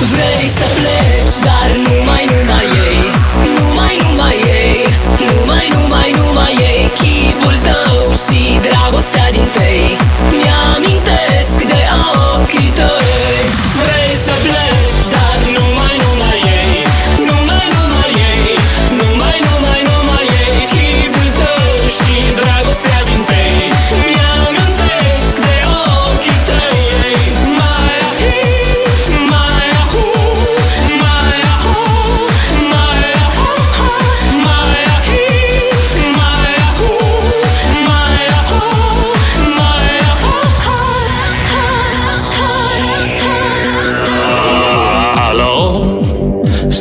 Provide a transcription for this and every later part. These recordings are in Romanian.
Vrei să pleci, dar nu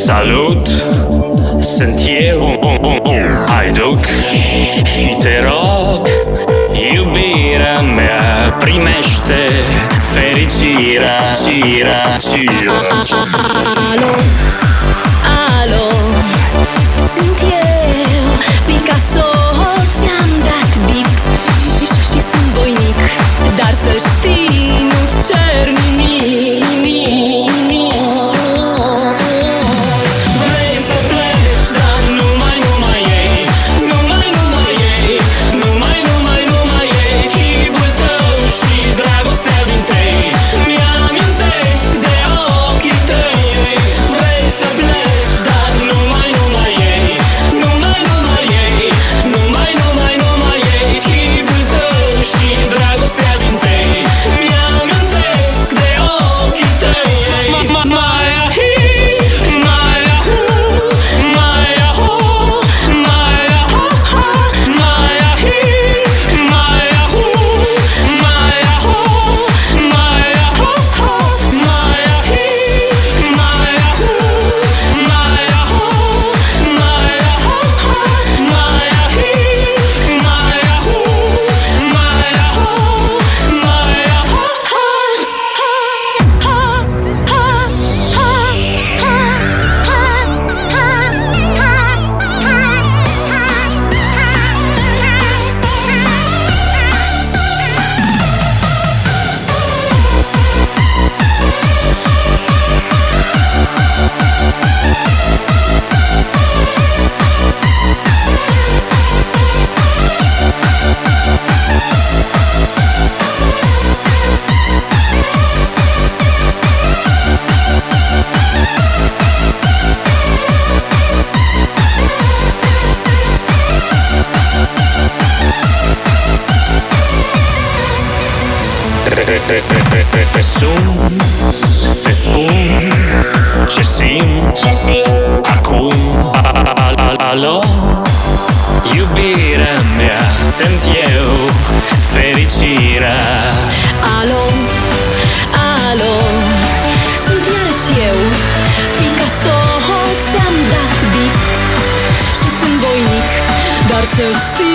Salut! Sunt eu, Haiduc Și te rog, iubirea mea Primește fericirea, cira, cira, cira. pe, pe, pe, pe, pe sun Să-ți spun ce simt, ce simt. Acum Alo Iubirea mea sunt eu Fericirea Alo Alo Sunt iarăși eu Picasso Ți-am dat bip Și sunt voinic Doar să știi